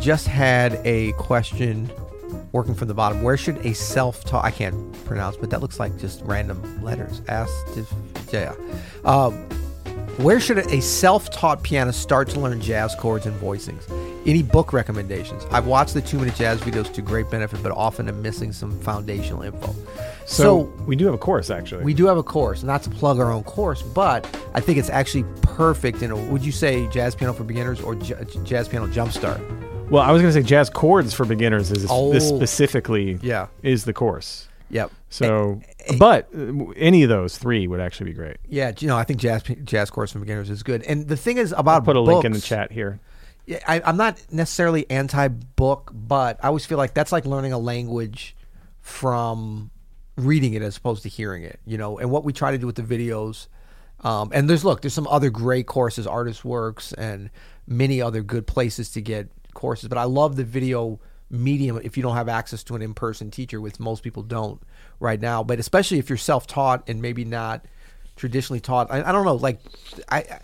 just had a question working from the bottom. Where should a self-taught? I can't pronounce, but that looks like just random letters. Ask, yeah. Um, where should a self-taught pianist start to learn jazz chords and voicings? Any book recommendations? I've watched the two-minute jazz videos to great benefit, but often I'm missing some foundational info. So, So we do have a course actually. we do have a course, not to plug our own course, but I think it's actually perfect. In a, would you say jazz piano for beginners or j- jazz piano jumpstart? Well, I was going to say jazz chords for beginners is Oh. this specifically Yeah. is the course. Yep. So, but uh, any of those three would actually be great. Yeah, you know, I think jazz jazz course for beginners is good. And the thing is about Put a link in the chat here. Yeah, I, I'm not necessarily anti-book, but I always feel like that's like learning a language from reading it as opposed to hearing it. You know, and what we try to do with the videos. Um, and there's look, there's some other great courses, Artist Works, and many other good places to get courses. But I love the video medium if you don't have access to an in-person teacher, which most people don't right now. But especially if you're self-taught and maybe not traditionally taught. I, I don't know, like I, I,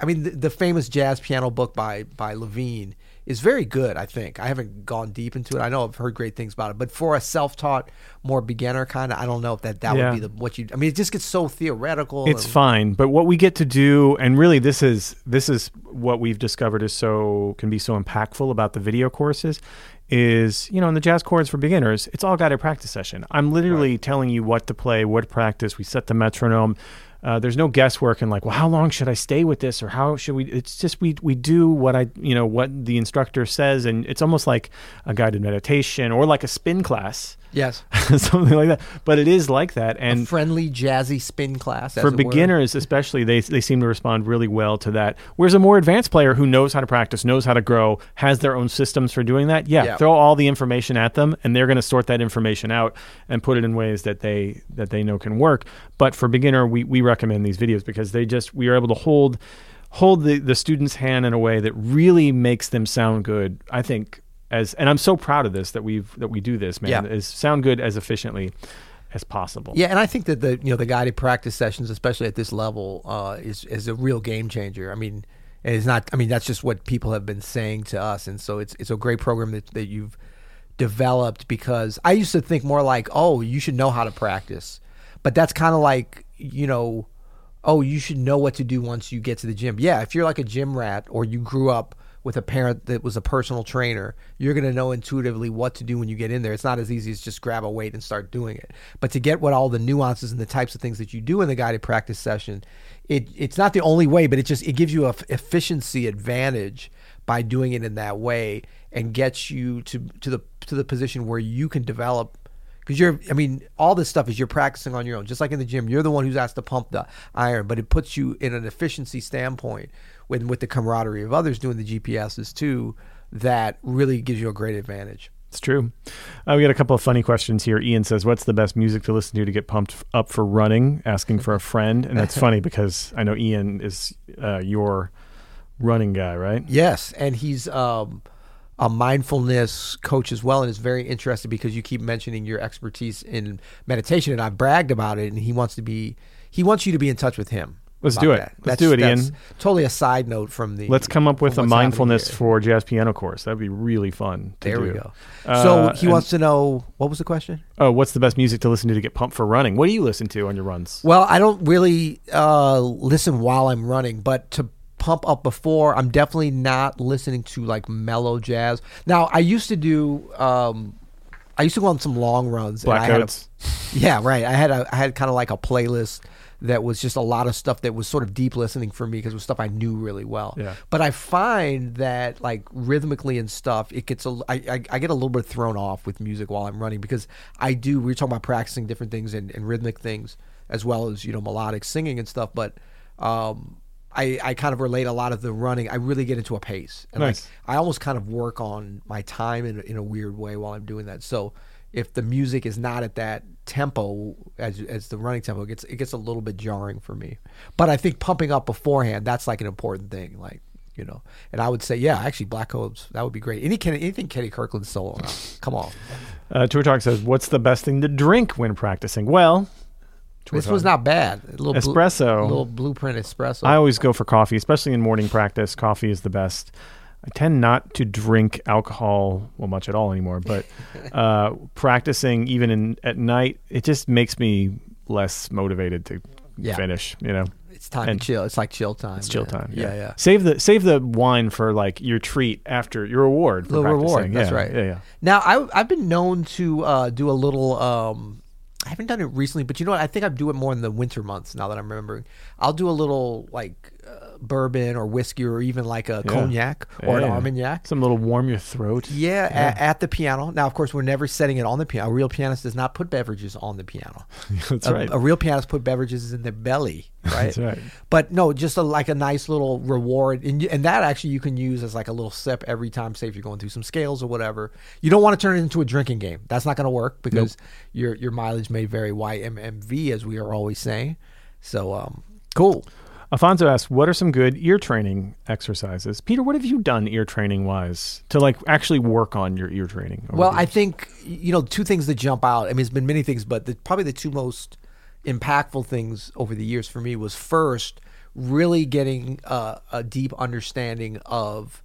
I mean, the, the famous jazz piano book by by Levine is very good. I think I haven't gone deep into it. I know I've heard great things about it, but for a self-taught, more beginner kind of, I don't know if that that Yeah. would be the what you. I mean, it just gets so theoretical. It's and- fine, but what we get to do, and really, this is this is what we've discovered is so can be so impactful about the video courses. Is you know in the jazz chords for beginners, it's all guided practice session. I'm literally telling you what to play, what to practice. We set the metronome. Uh, there's no guesswork and like, well, how long should I stay with this, or how should we? It's just we we do what I you know what the instructor says, and it's almost like a guided meditation or like a spin class, Yes, something like that. But it is like that, a and friendly jazzy spin class as for it were. beginners especially they, they seem to respond really well to that whereas a more advanced player who knows how to practice knows how to grow has their own systems for doing that yeah, Yeah. throw all the information at them and they're going to sort that information out and put it in ways that they that they know can work but for beginner we, we recommend these videos because they just we are able to hold hold the, the student's hand in a way that really makes them sound good i think as and i'm so proud of this that we've that we do this man Yeah. is sound good as efficiently as possible Yeah, and I think that the you know the guided practice sessions, especially at this level, uh, is is a real game changer. I mean, it's not. I mean, that's just what people have been saying to us, and so it's it's a great program that that you've developed because I used to think more like, oh, you should know how to practice, but that's kind of like you know, oh, you should know what to do once you get to the gym. Yeah, if you're like a gym rat or you grew up with a parent that was a personal trainer, you're going to know intuitively what to do when you get in there. It's not as easy as just grab a weight and start doing it. But to get what all the nuances and the types of things that you do in the guided practice session, it it's not the only way, but it just it gives you a f- efficiency advantage by doing it in that way and gets you to to the to the position where you can develop because you're i mean all this stuff is you're practicing on your own just like in the gym you're the one who's asked to pump the iron but it puts you in an efficiency standpoint with with the camaraderie of others doing the gps's too that really gives you a great advantage It's true. Uh, we got a couple of funny questions here. Ian says, "What's the best music to listen to to get pumped f- up for running?" Asking for a friend, and that's funny because I know Ian is uh, your running guy, right? yes and he's um a mindfulness coach as well and is very interested because you keep mentioning your expertise in meditation and I've bragged about it and he wants to be he wants you to be in touch with him Let's do it. that. Let's do it, Ian. Totally a side note from the Let's come up with a from what's happening mindfulness for jazz piano course. That'd be really fun. To There we do. go. Uh, so he and- wants to know what was the question? Oh, what's the best music to listen to to get pumped for running? What do you listen to on your runs? Well, I don't really uh, listen while I'm running, but to pump up before, I'm definitely not listening to like mellow jazz. Now, I used to do. Um, I used to go on some long runs. and Black I had a- Codes. yeah, right. I had a I had kind of like a playlist that was just a lot of stuff that was sort of deep listening for me because it was stuff I knew really well. Yeah. But I find that like rhythmically and stuff, it gets a I, I, I get a little bit thrown off with music while I'm running because I do. We were talking about practicing different things and, and rhythmic things as well as you know melodic singing and stuff, but. um I, I kind of relate a lot of the running. I really get into a pace. And Nice. like, I almost kind of work on my time in, a- in a weird way while I'm doing that. So if the music is not at that tempo as as the running tempo, it gets it gets a little bit jarring for me. But I think pumping up beforehand that's like an important thing. Like you know, and I would say yeah, actually Black Codes that would be great. Any Kenny, anything Kenny Kirkland solo, come on. Uh, Tour Talk says, "What's the best thing to drink when practicing?" Well, This was not bad. A little Espresso. little blueprint espresso. I always go for coffee, especially in morning practice. Coffee is the best. I tend not to drink alcohol well much at all anymore, but uh, practicing even in at night, it just makes me less motivated to Yeah. finish. You know, It's time And- to chill. It's like chill time. it's chill yeah. time. Yeah, yeah. Save the save the wine for like your treat after your reward. For Little reward, practicing. that's Yeah, right. Yeah, yeah. Now I I've been known to uh, do a little. Um, I haven't done it recently, but you know what? I think I do it more in the winter months. Now that I'm remembering, I'll do a little like uh, bourbon or whiskey or even like a Yeah. cognac or Yeah. an armagnac. Some little warm your throat. Yeah, a- At, the piano. Now, of course, we're never setting it on the piano. A real pianist does not put beverages on the piano. That's a, right. a real pianist put beverages in their belly, right? That's right. But no, just a, like a nice little reward, and, and that actually you can use as like a little sip every time. Say if you're going through some scales or whatever, you don't want to turn it into a drinking game. That's not going to work because your your mileage may vary YMMV as we are always saying. So um, cool. Alfonso asks, "What are some good ear training exercises?" Peter, what have you done ear training wise to like actually work on your ear training? Well, I think you know two things that jump out. I mean, it's been many things, but the, probably the two most impactful things over the years for me was first really getting uh, a deep understanding of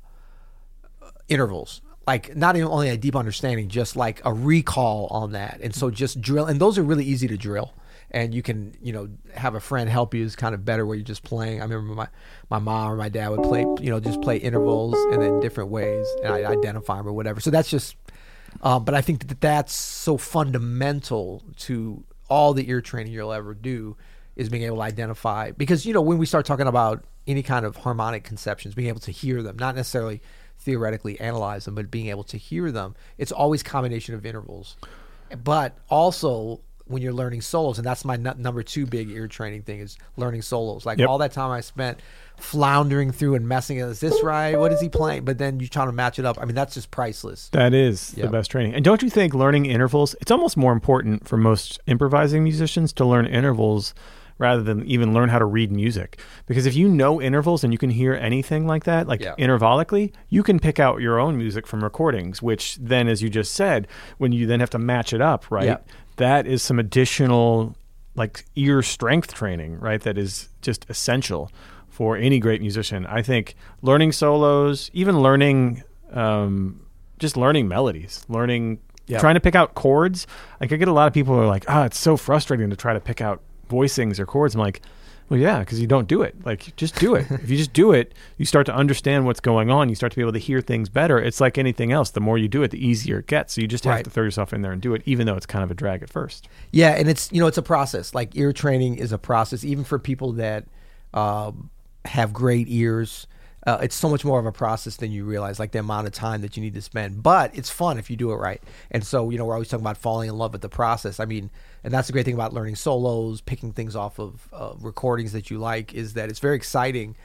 uh, intervals. Like not even only a deep understanding, just like a recall on that. And so just drill, and those are really easy to drill. And you can, you know, have a friend help you is kind of better where you're just playing. I remember my, my mom or my dad would play, you know, just play intervals and then different ways, and I identify them or whatever. So that's just um, but I think that that's so fundamental to all the ear training you'll ever do is being able to identify because you know when we start talking about any kind of harmonic conceptions, being able to hear them, not necessarily theoretically analyze them, but being able to hear them, it's always combination of intervals. But also when you're learning solos, and that's my nu- number two big ear training thing is learning solos. Like Yep. all that time I spent floundering through and messing. Is this right? What is he playing? But then you trying to match it up. I mean, that's just priceless. That is Yeah. the best training. And don't you think learning intervals, it's almost more important for most improvising musicians to learn intervals rather than even learn how to read music. Because if you know intervals and you can hear anything like that, like Yeah. intervallically, you can pick out your own music from recordings, which then, as you just said, when you then have to match it up, right? Yeah. That is some additional like ear strength training, right? That is just essential for any great musician. I think learning solos, even learning um, just learning melodies, learning Yeah. trying to pick out chords. Like I get a lot of people who are like, "Ah, it's so frustrating to try to pick out voicings or chords." I'm like, "Well, yeah, because you don't do it. Like, just do it. if you just do it, you start to understand what's going on. You start to be able to hear things better. It's like anything else. The more you do it, the easier it gets. So you just have Right. to throw yourself in there and do it, even though it's kind of a drag at first. Yeah, and it's you know it's a process. Like ear training is a process, even for people that um, have great ears. Uh, it's so much more of a process than you realize. Like the amount of time that you need to spend, but it's fun if you do it right. And so you know we're always talking about falling in love with the process. I mean, and that's the great thing about learning solos, picking things off of uh, recordings that you like, is that it's very exciting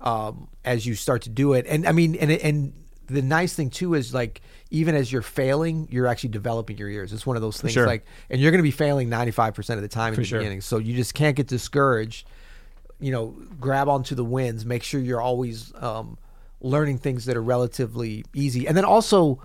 um, as you start to do it. And I mean, and and the nice thing too is like even as you're failing, you're actually developing your ears. It's one of those things sure. like, and you're going to be failing 95% of the time in For the sure. beginning. So you just can't get discouraged. You know, grab onto the wins. Make sure you're always um, learning things that are relatively easy, and then also.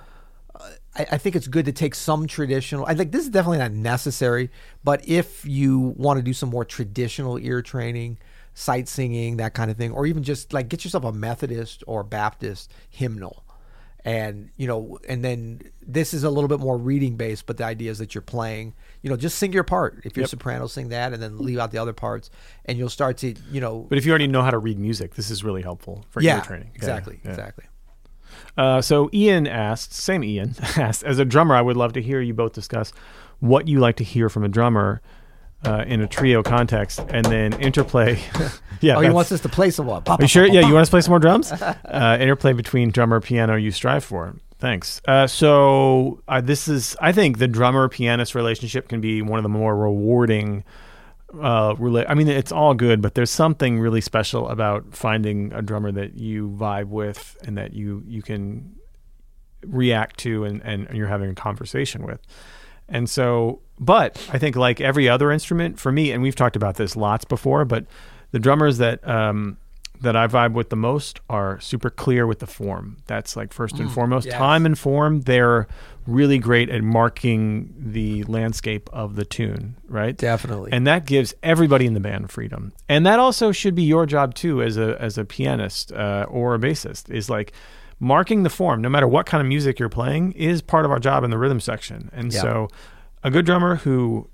uh, I, I think it's good to take some traditional. I think this is definitely not necessary, but if you want to do some more traditional ear training, sight singing, that kind of thing, or even just like get yourself a Methodist or Baptist hymnal, and you know, and then this is a little bit more reading based, but the idea is that you're playing. You know, just sing your part. If you're Yep. soprano, sing that, and then leave out the other parts, and you'll start to, you know, But if you already know how to read music, this is really helpful for yeah, ear training. Yeah, exactly, yeah. exactly. Uh, so Ian asked, same Ian asked, as a drummer, I would love to hear you both discuss what you like to hear from a drummer uh, in a trio context, and then interplay. yeah, Oh, he wants us to play some what? Are you sure? Yeah, you want us to play some more drums? Uh, interplay between drummer piano you strive for. Thanks. Uh, so uh, this is, I think, the drummer pianist relationship can be one of the more rewarding. Uh, I mean, it's all good, but there's something really special about finding a drummer that you vibe with and that you you can react to and, and you're having a conversation with. And so, but I think like every other instrument for me, and we've talked about this lots before, but the drummers that um, that I vibe with the most are super clear with the form. That's like first and foremost. yes. Time and form, they're really great at marking the landscape of the tune, right? Definitely. And that gives everybody in the band freedom. And that also should be your job too as a as a pianist uh, or a bassist is like marking the form, no matter what kind of music you're playing, is part of our job in the rhythm section. And Yeah. so, a good drummer who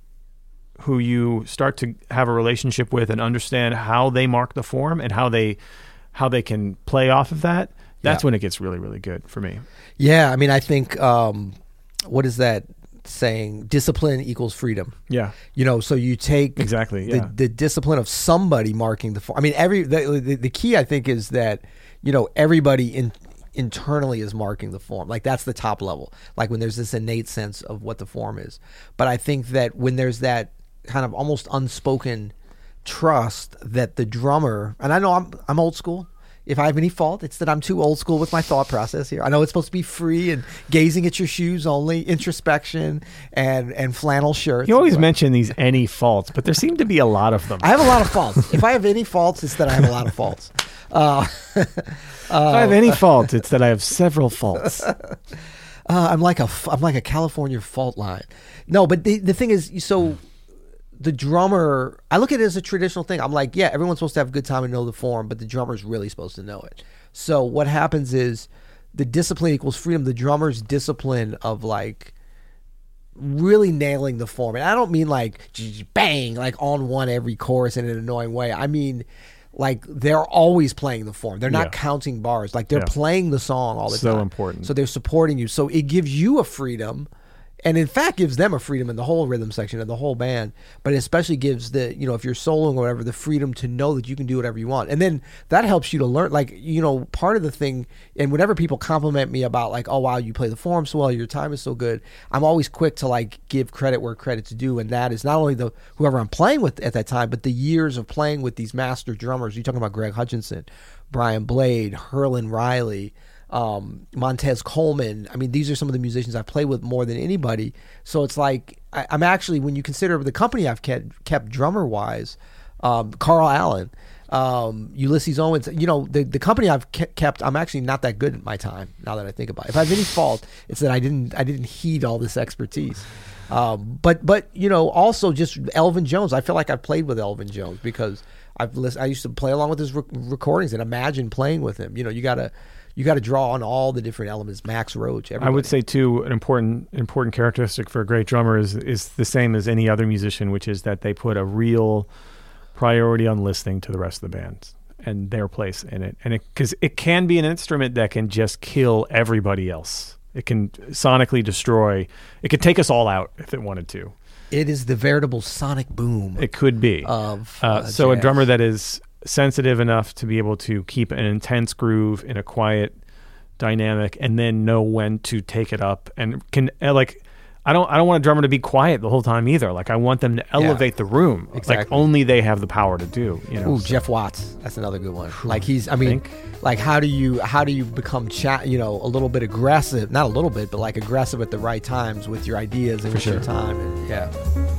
who you start to have a relationship with and understand how they mark the form and how they how they can play off of that. That's Yeah. when it gets really really good for me. Yeah, I mean, I think um, what is that saying? Discipline equals freedom. Yeah, You know, so you take exactly. the, Yeah, the discipline of somebody marking the form. I mean, every the, the, the key I think is that you know everybody in internally is marking the form. Like that's the top level. Like when there's this innate sense of what the form is. But I think that when there's that kind of almost unspoken trust that the drummer and I know I'm I'm old school. If I have any fault, it's that I'm too old school with my thought process here. I know it's supposed to be free and gazing at your shoes only, introspection and and flannel shirts. you always But- mention these any faults, but there seem to be a lot of them. I have a lot of faults. if I have any faults, it's that I have a lot of faults. Uh, if I have any fault, it's that I have several faults. uh, I'm like a I'm like a California fault line. No, but the the thing is, so the drummer, I look at it as a traditional thing. I'm like, yeah, everyone's supposed to have a good time and know the form, but the drummer's really supposed to know it. So what happens is the discipline equals freedom. The drummer's discipline of like really nailing the form. And I don't mean like bang, like on one every chorus in an annoying way. I mean like they're always playing the form. They're not Yeah. counting bars. Like they're Yeah. playing the song all the So time. So important. So they're supporting you. So it gives you a freedom and in fact gives them a freedom in the whole rhythm section and the whole band but it especially gives the you know if you're soloing or whatever the freedom to know that you can do whatever you want. And then that helps you to learn like you know part of the thing and whenever people compliment me about like oh wow you play the form so well your time is so good i'm always quick to like give credit where credit's due and that is not only the whoever i'm playing with at that time but the years of playing with these master drummers. You're talking about greg hutchinson brian blade herlin riley um, Montez Coleman. I mean, these are some of the musicians I've played with more than anybody. So it's like I, I'm actually, when you consider the company I've kept, kept drummer wise, um, Carl Allen, um, Ulysses Owens. You know, the the company I've kept, I'm actually not that good at my time. Now that I think about it, if I have any fault, it's that I didn't I didn't heed all this expertise. Um, but but you know, also just Elvin Jones. I feel like I've played with Elvin Jones because I've listened, I used to play along with his rec- recordings and imagine playing with him. You know, you gotta you got to draw on all the different elements. Max Roach. I would say too an important important characteristic for a great drummer is is the same as any other musician, which is that they put a real priority on listening to the rest of the band and their place in it. And because it can be an instrument that can just kill everybody else. It can sonically destroy. It could take us all out if it wanted to. it is the veritable sonic boom It could be. of Uh, uh, so a drummer that is sensitive enough to be able to keep an intense groove in a quiet dynamic and then know when to take it up and can uh, like I don't I don't want a drummer to be quiet the whole time either. Like I want them to elevate the room. Like only they have the power to do, you know. Ooh, so- Jeff Watts. That's another good one. Like he's, I mean, Think. like how do you how do you become chat? You know, a little bit aggressive, not a little bit, but like aggressive at the right times with your ideas and with your time. And, yeah.